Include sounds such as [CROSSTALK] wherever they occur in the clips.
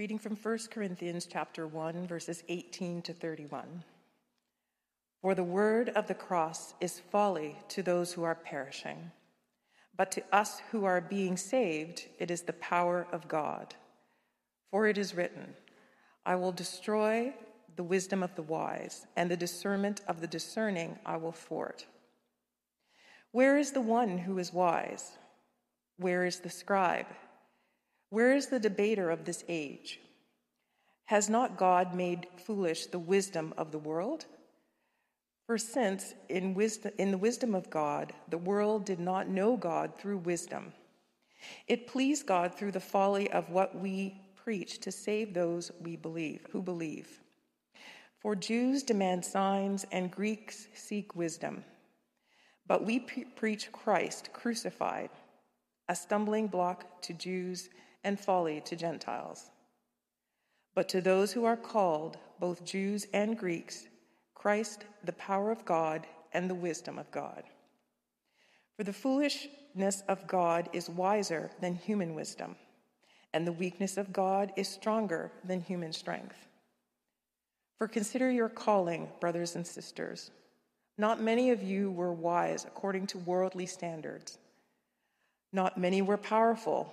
Reading from 1 Corinthians chapter 1 verses 18 to 31. For the word of the cross is folly to those who are perishing, but to us who are being saved it is the power of God. For it is written, I will destroy the wisdom of the wise, and the discernment of the discerning I will thwart. Where is the one who is wise? Where is the scribe? Where is the debater of this age? Has not God made foolish the wisdom of the world? For since in, wisdom, in the wisdom of God, the world did not know God through wisdom, it pleased God through the folly of what we preach to save those we believe, who believe. For Jews demand signs and Greeks seek wisdom. But we pre- preach Christ crucified, a stumbling block to Jews and folly to Gentiles. But to those who are called, both Jews and Greeks, Christ, the power of God and the wisdom of God. For the foolishness of God is wiser than human wisdom, and the weakness of God is stronger than human strength. For consider your calling, brothers and sisters. Not many of you were wise according to worldly standards. Not many were powerful.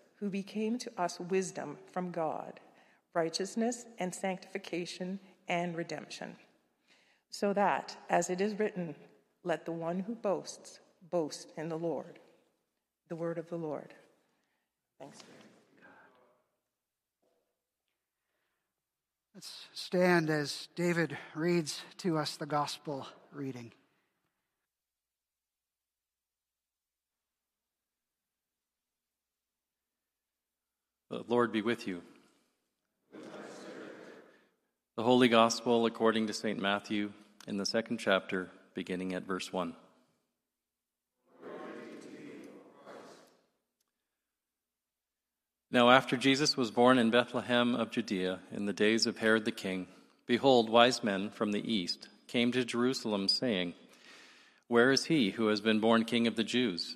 who became to us wisdom from God, righteousness and sanctification and redemption. So that, as it is written, let the one who boasts boast in the Lord. The word of the Lord. Thanks Let's stand as David reads to us the gospel reading. The Lord be with you. The Holy Gospel according to St. Matthew in the second chapter, beginning at verse 1. Now, after Jesus was born in Bethlehem of Judea in the days of Herod the king, behold, wise men from the east came to Jerusalem, saying, Where is he who has been born king of the Jews?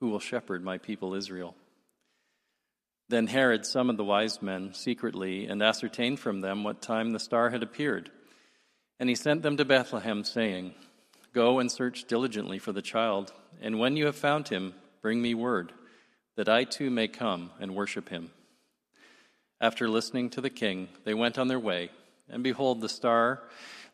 who will shepherd my people Israel. Then Herod summoned the wise men secretly and ascertained from them what time the star had appeared. And he sent them to Bethlehem, saying, Go and search diligently for the child, and when you have found him, bring me word, that I too may come and worship him. After listening to the king, they went on their way, and behold, the star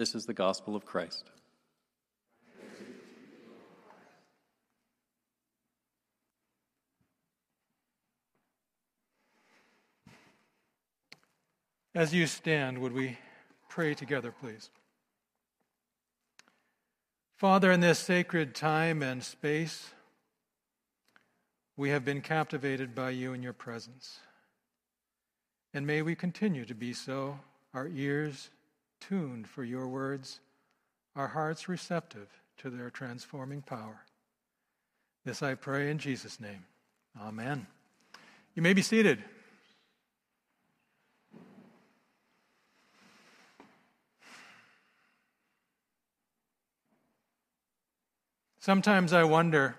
This is the gospel of Christ. As you stand, would we pray together, please? Father, in this sacred time and space, we have been captivated by you and your presence. And may we continue to be so, our ears tuned for your words, our hearts receptive to their transforming power. This I pray in Jesus' name. Amen. You may be seated. Sometimes I wonder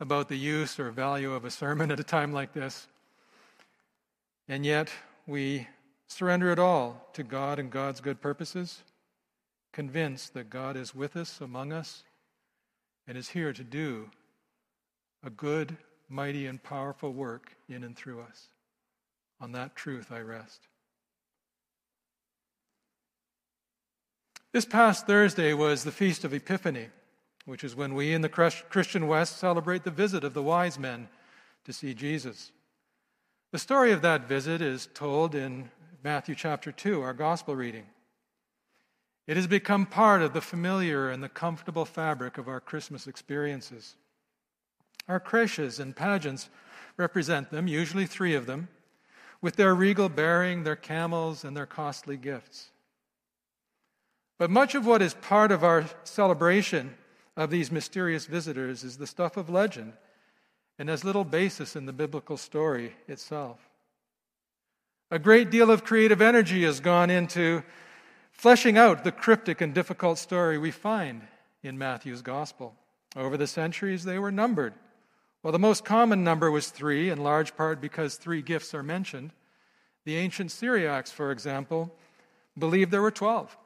about the use or value of a sermon [LAUGHS] at a time like this. And yet, we surrender it all to God and God's good purposes, convinced that God is with us, among us, and is here to do a good, mighty, and powerful work in and through us. On that truth I rest. This past Thursday was the Feast of Epiphany which is when we in the Christian West celebrate the visit of the wise men to see Jesus. The story of that visit is told in Matthew chapter 2, our gospel reading. It has become part of the familiar and the comfortable fabric of our Christmas experiences. Our creches and pageants represent them, usually three of them, with their regal bearing, their camels, and their costly gifts. But much of what is part of our celebration of these mysterious visitors is the stuff of legend and has little basis in the biblical story itself. A great deal of creative energy has gone into fleshing out the cryptic and difficult story we find in Matthew's gospel. Over the centuries, they were numbered. Well, the most common number was three, in large part because three gifts are mentioned. The ancient Syriacs, for example, believed there were 12.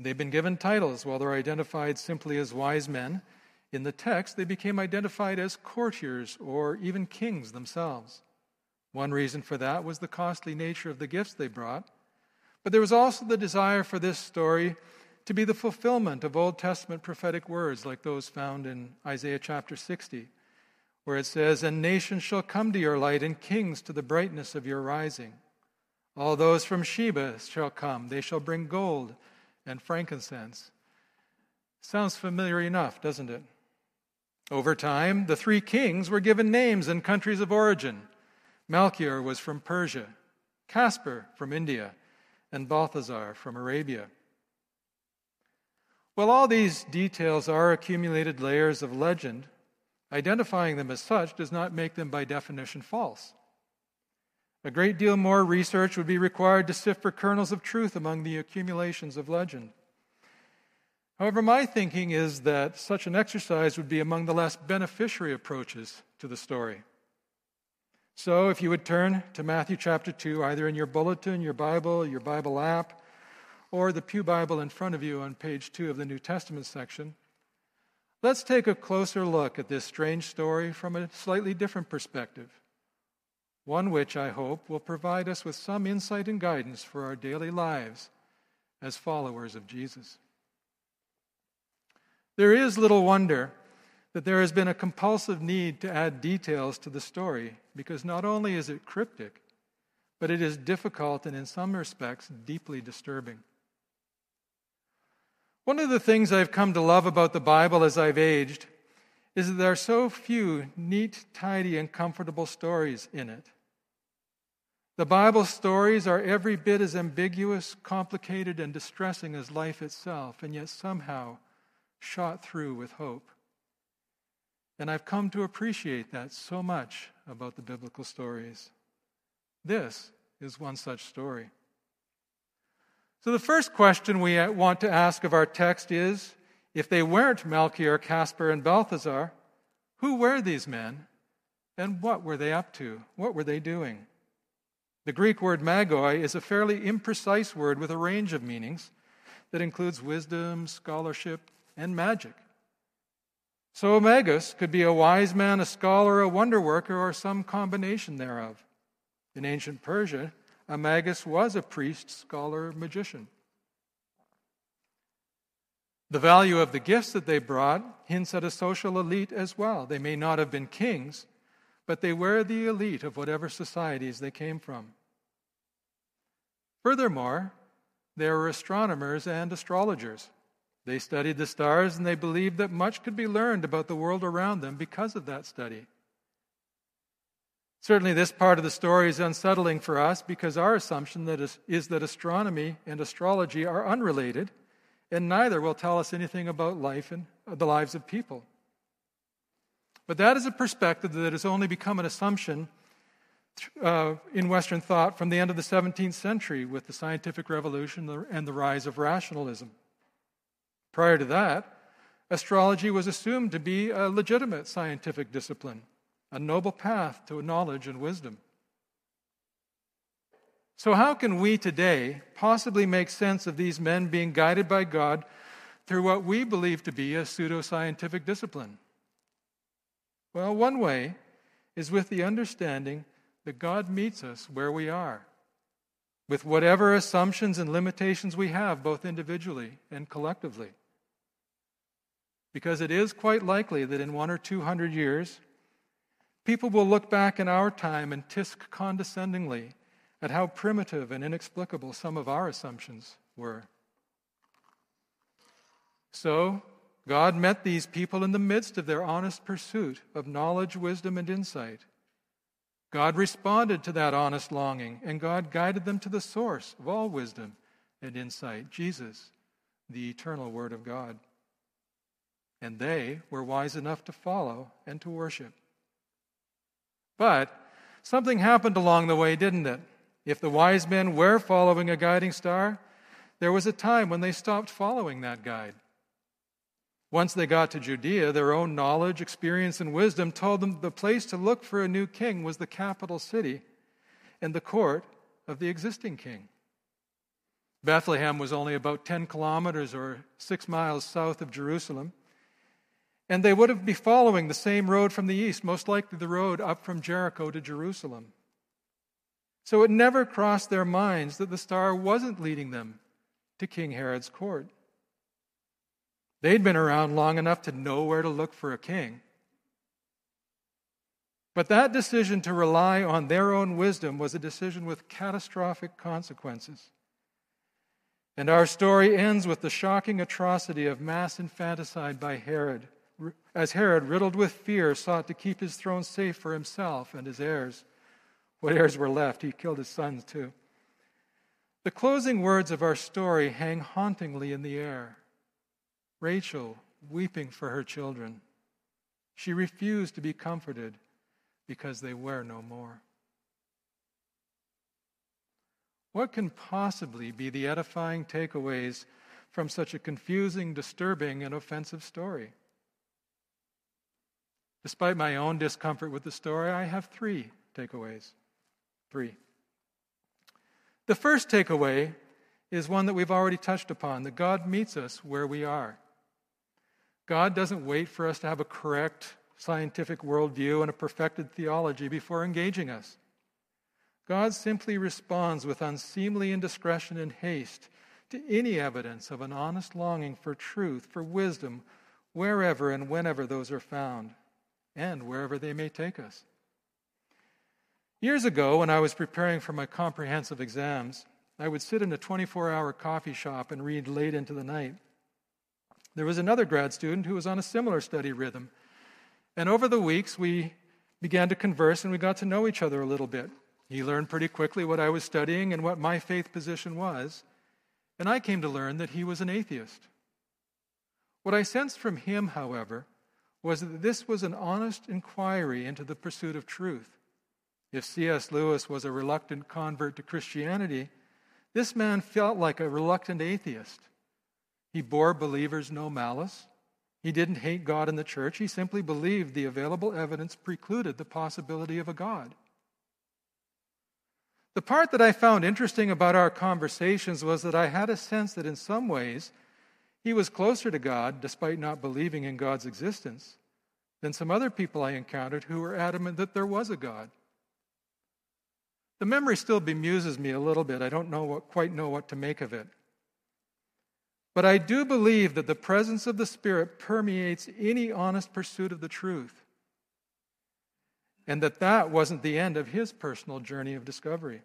They've been given titles while they're identified simply as wise men. In the text, they became identified as courtiers or even kings themselves. One reason for that was the costly nature of the gifts they brought. But there was also the desire for this story to be the fulfillment of Old Testament prophetic words like those found in Isaiah chapter 60, where it says, And nations shall come to your light, and kings to the brightness of your rising. All those from Sheba shall come, they shall bring gold and frankincense. Sounds familiar enough, doesn't it? Over time, the three kings were given names and countries of origin. Melchior was from Persia, Caspar from India, and Balthazar from Arabia. While all these details are accumulated layers of legend, identifying them as such does not make them by definition false. A great deal more research would be required to sift for kernels of truth among the accumulations of legend. However, my thinking is that such an exercise would be among the less beneficiary approaches to the story. So, if you would turn to Matthew chapter 2, either in your bulletin, your Bible, your Bible app, or the Pew Bible in front of you on page 2 of the New Testament section, let's take a closer look at this strange story from a slightly different perspective one which I hope will provide us with some insight and guidance for our daily lives as followers of Jesus. There is little wonder that there has been a compulsive need to add details to the story because not only is it cryptic, but it is difficult and in some respects deeply disturbing. One of the things I've come to love about the Bible as I've aged is that there are so few neat, tidy, and comfortable stories in it. The Bible stories are every bit as ambiguous, complicated, and distressing as life itself, and yet somehow shot through with hope. And I've come to appreciate that so much about the biblical stories. This is one such story. So, the first question we want to ask of our text is if they weren't Melchior, Caspar, and Balthazar, who were these men, And what were they up to? What were they doing? The Greek word magoi is a fairly imprecise word with a range of meanings that includes wisdom, scholarship, and magic. So a magus could be a wise man, a scholar, a wonder worker, or some combination thereof. In ancient Persia, a magus was a priest, scholar, magician. The value of the gifts that they brought hints at a social elite as well. They may not have been kings, but they were the elite of whatever societies they came from. Furthermore, there were astronomers and astrologers. They studied the stars and they believed that much could be learned about the world around them because of that study. Certainly, this part of the story is unsettling for us because our assumption that is, is that astronomy and astrology are unrelated, and neither will tell us anything about life and the lives of people. But that is a perspective that has only become an assumption uh, in Western thought from the end of the 17th century with the scientific revolution and the rise of rationalism. Prior to that, astrology was assumed to be a legitimate scientific discipline, a noble path to knowledge and wisdom. So, how can we today possibly make sense of these men being guided by God through what we believe to be a pseudoscientific discipline? Well, one way is with the understanding that God meets us where we are, with whatever assumptions and limitations we have, both individually and collectively. Because it is quite likely that in one or two hundred years, people will look back in our time and tisk condescendingly at how primitive and inexplicable some of our assumptions were. So, God met these people in the midst of their honest pursuit of knowledge, wisdom, and insight. God responded to that honest longing, and God guided them to the source of all wisdom and insight, Jesus, the eternal Word of God. And they were wise enough to follow and to worship. But something happened along the way, didn't it? If the wise men were following a guiding star, there was a time when they stopped following that guide. Once they got to Judea, their own knowledge, experience, and wisdom told them the place to look for a new king was the capital city and the court of the existing king. Bethlehem was only about 10 kilometers or six miles south of Jerusalem, and they would have been following the same road from the east, most likely the road up from Jericho to Jerusalem. So it never crossed their minds that the star wasn't leading them to King Herod's court. They'd been around long enough to know where to look for a king. But that decision to rely on their own wisdom was a decision with catastrophic consequences. And our story ends with the shocking atrocity of mass infanticide by Herod, as Herod, riddled with fear, sought to keep his throne safe for himself and his heirs. What heirs were left, he killed his sons too. The closing words of our story hang hauntingly in the air. Rachel weeping for her children. She refused to be comforted because they were no more. What can possibly be the edifying takeaways from such a confusing, disturbing, and offensive story? Despite my own discomfort with the story, I have three takeaways. Three. The first takeaway is one that we've already touched upon that God meets us where we are. God doesn't wait for us to have a correct scientific worldview and a perfected theology before engaging us. God simply responds with unseemly indiscretion and haste to any evidence of an honest longing for truth, for wisdom, wherever and whenever those are found, and wherever they may take us. Years ago, when I was preparing for my comprehensive exams, I would sit in a 24 hour coffee shop and read late into the night. There was another grad student who was on a similar study rhythm. And over the weeks, we began to converse and we got to know each other a little bit. He learned pretty quickly what I was studying and what my faith position was. And I came to learn that he was an atheist. What I sensed from him, however, was that this was an honest inquiry into the pursuit of truth. If C.S. Lewis was a reluctant convert to Christianity, this man felt like a reluctant atheist. He bore believers no malice. He didn't hate God and the church, he simply believed the available evidence precluded the possibility of a God. The part that I found interesting about our conversations was that I had a sense that in some ways he was closer to God, despite not believing in God's existence, than some other people I encountered who were adamant that there was a God. The memory still bemuses me a little bit. I don't know what, quite know what to make of it. But I do believe that the presence of the Spirit permeates any honest pursuit of the truth. And that that wasn't the end of his personal journey of discovery.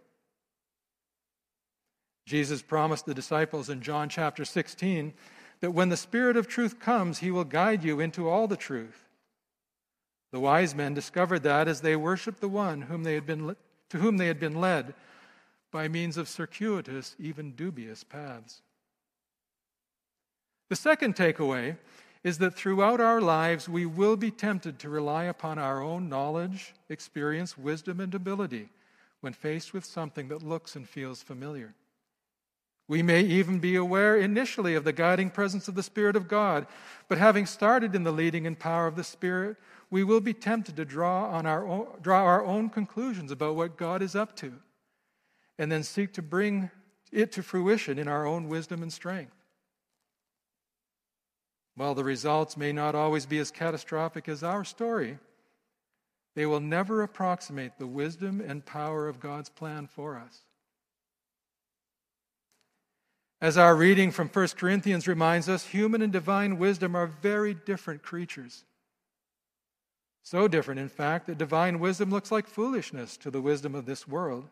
Jesus promised the disciples in John chapter 16 that when the Spirit of truth comes, he will guide you into all the truth. The wise men discovered that as they worshiped the one whom they had been, to whom they had been led by means of circuitous, even dubious paths. The second takeaway is that throughout our lives we will be tempted to rely upon our own knowledge, experience, wisdom, and ability when faced with something that looks and feels familiar. We may even be aware initially of the guiding presence of the Spirit of God, but having started in the leading and power of the Spirit, we will be tempted to draw, on our own, draw our own conclusions about what God is up to, and then seek to bring it to fruition in our own wisdom and strength. While the results may not always be as catastrophic as our story, they will never approximate the wisdom and power of God's plan for us. As our reading from 1 Corinthians reminds us, human and divine wisdom are very different creatures. So different, in fact, that divine wisdom looks like foolishness to the wisdom of this world.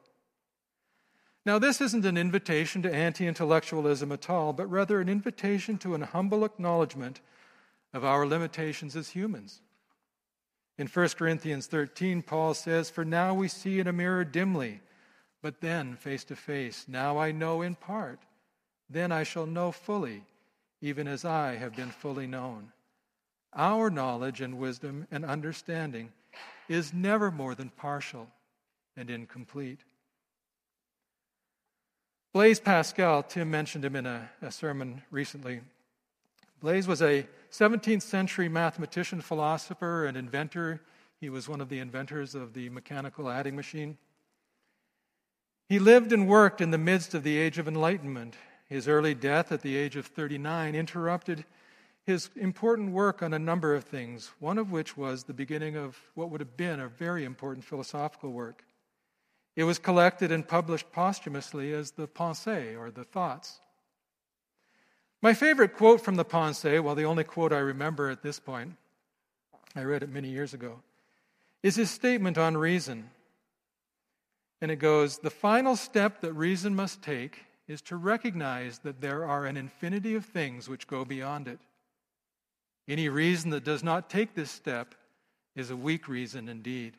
Now, this isn't an invitation to anti intellectualism at all, but rather an invitation to an humble acknowledgement of our limitations as humans. In 1 Corinthians 13, Paul says, For now we see in a mirror dimly, but then face to face. Now I know in part then I shall know fully, even as I have been fully known. Our knowledge and wisdom and understanding is never more than partial and incomplete. Blaise Pascal, Tim mentioned him in a, a, sermon recently. Blaise was a 17th century mathematician, philosopher, and inventor. He was one of the inventors of the mechanical adding machine. He lived and worked in the midst of the Age of Enlightenment his early death at the age of 39 interrupted his important work on a number of things, one of which was the beginning of what would have been a very important philosophical work. It was collected and published posthumously as the Pensées, or the Thoughts. My favorite quote from the Pensées, well, the only quote I remember at this point, I read it many years ago, is his statement on reason. And it goes The final step that reason must take is to recognize that there are an infinity of things which go beyond it. Any reason that does not take this step is a weak reason indeed.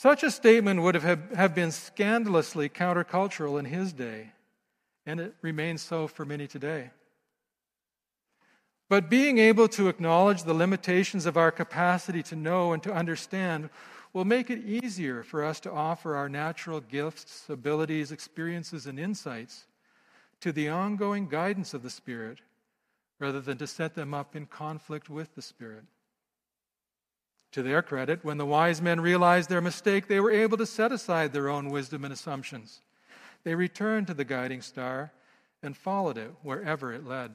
Such a statement would have, have been scandalously countercultural in his day, and it remains so for many today. But being able to acknowledge the limitations of our capacity to know and to understand will make it easier for us to offer our natural gifts, abilities, experiences, and insights to the ongoing guidance of the Spirit rather than to set them up in conflict with the Spirit. To their credit, when the wise men realized their mistake, they were able to set aside their own wisdom and assumptions. They returned to the guiding star and followed it wherever it led.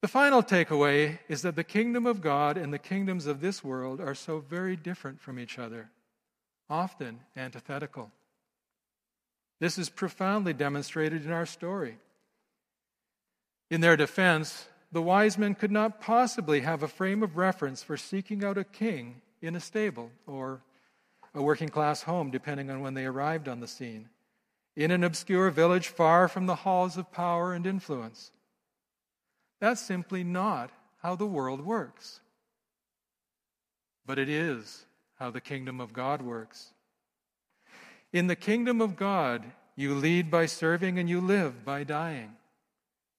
The final takeaway is that the kingdom of God and the kingdoms of this world are so very different from each other, often antithetical. This is profoundly demonstrated in our story. In their defense, the wise men could not possibly have a frame of reference for seeking out a king in a stable or a working class home, depending on when they arrived on the scene, in an obscure village far from the halls of power and influence. That's simply not how the world works. But it is how the kingdom of God works. In the kingdom of God, you lead by serving and you live by dying.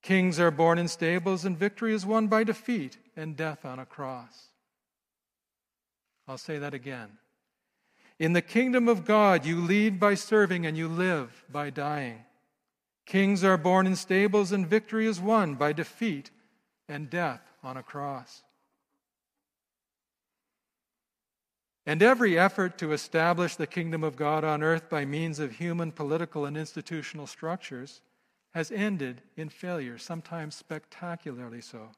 Kings are born in stables, and victory is won by defeat and death on a cross. I'll say that again. In the kingdom of God, you lead by serving and you live by dying. Kings are born in stables, and victory is won by defeat and death on a cross. And every effort to establish the kingdom of God on earth by means of human political and institutional structures has ended in failure, sometimes spectacularly so.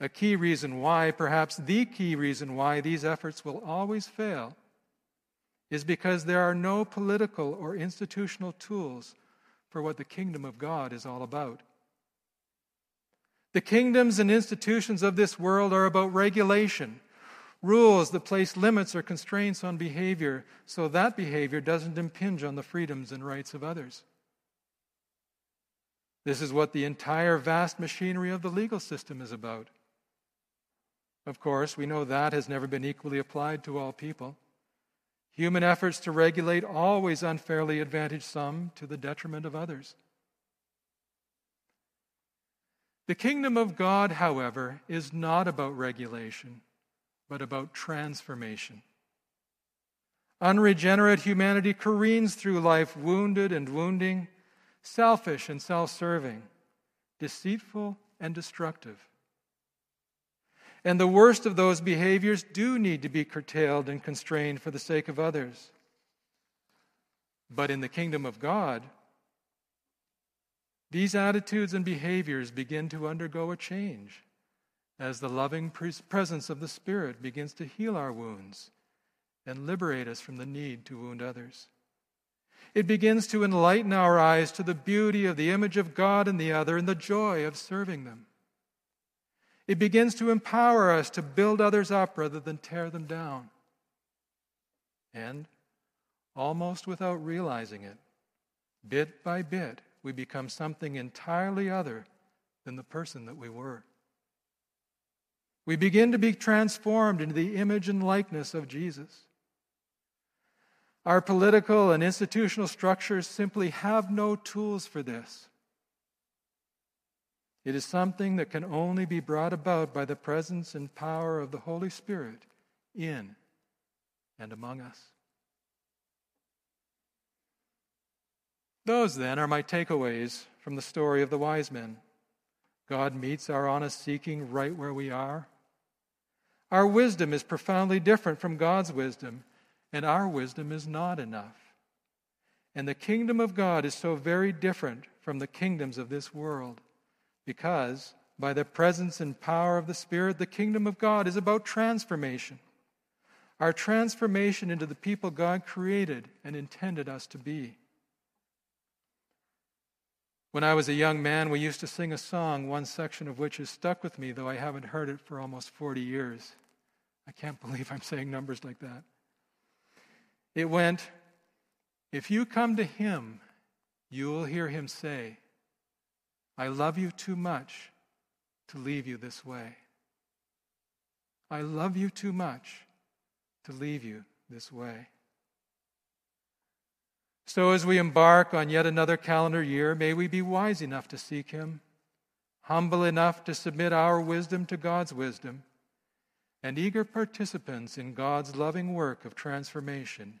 A key reason why, perhaps the key reason why, these efforts will always fail is because there are no political or institutional tools for what the kingdom of God is all about. The kingdoms and institutions of this world are about regulation rules that place limits or constraints on behavior so that behavior doesn't impinge on the freedoms and rights of others. This is what the entire vast machinery of the legal system is about. Of course, we know that has never been equally applied to all people. Human efforts to regulate always unfairly advantage some to the detriment of others. The kingdom of God, however, is not about regulation but about transformation. Unregenerate humanity careens through life wounded and wounding, selfish and self serving, deceitful and destructive. And the worst of those behaviors do need to be curtailed and constrained for the sake of others. But in the kingdom of God, these attitudes and behaviors begin to undergo a change as the loving presence of the Spirit begins to heal our wounds and liberate us from the need to wound others. It begins to enlighten our eyes to the beauty of the image of God in the other and the joy of serving them. It begins to empower us to build others up rather than tear them down. And, almost without realizing it, bit by bit, we become something entirely other than the person that we were. We begin to be transformed into the image and likeness of Jesus. Our political and institutional structures simply have no tools for this. It is something that can only be brought about by the presence and power of the Holy Spirit in and among us. Those, then, are my takeaways from the story of the wise men. God meets our honest seeking right where we are. Our wisdom is profoundly different from God's wisdom, and our wisdom is not enough. And the kingdom of God is so very different from the kingdoms of this world because, by the presence and power of the Spirit, the kingdom of God is about transformation. Our transformation into the people God created and intended us to be. When I was a young man, we used to sing a song, one section of which has stuck with me, though I haven't heard it for almost 40 years. I can't [LAUGHS] believe I'm saying numbers like that. It went, If you come to him, you will hear him say, I love you too much to leave you this way. I love you too much to leave you this way. So, as we embark on yet another calendar year, may we be wise enough to seek Him, humble enough to submit our wisdom to God's wisdom, and eager participants in God's loving work of transformation